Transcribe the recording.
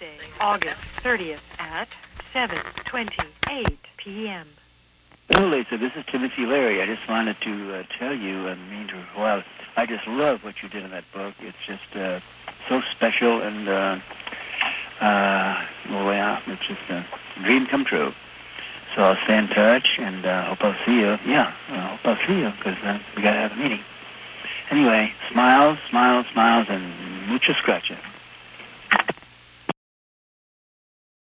Tuesday, August 30th at 7.28 p.m. Hello, Lisa. This is Timothy Leary. I just wanted to uh, tell you, I mean to, well, I just love what you did in that book. It's just uh, so special and, uh, uh, well, yeah, it's just a dream come true. So I'll stay in touch, and uh, hope I'll see you. Yeah, I hope I'll see you, because uh, we got to have a meeting. Anyway, smiles, smiles, smiles, and mucho scratching.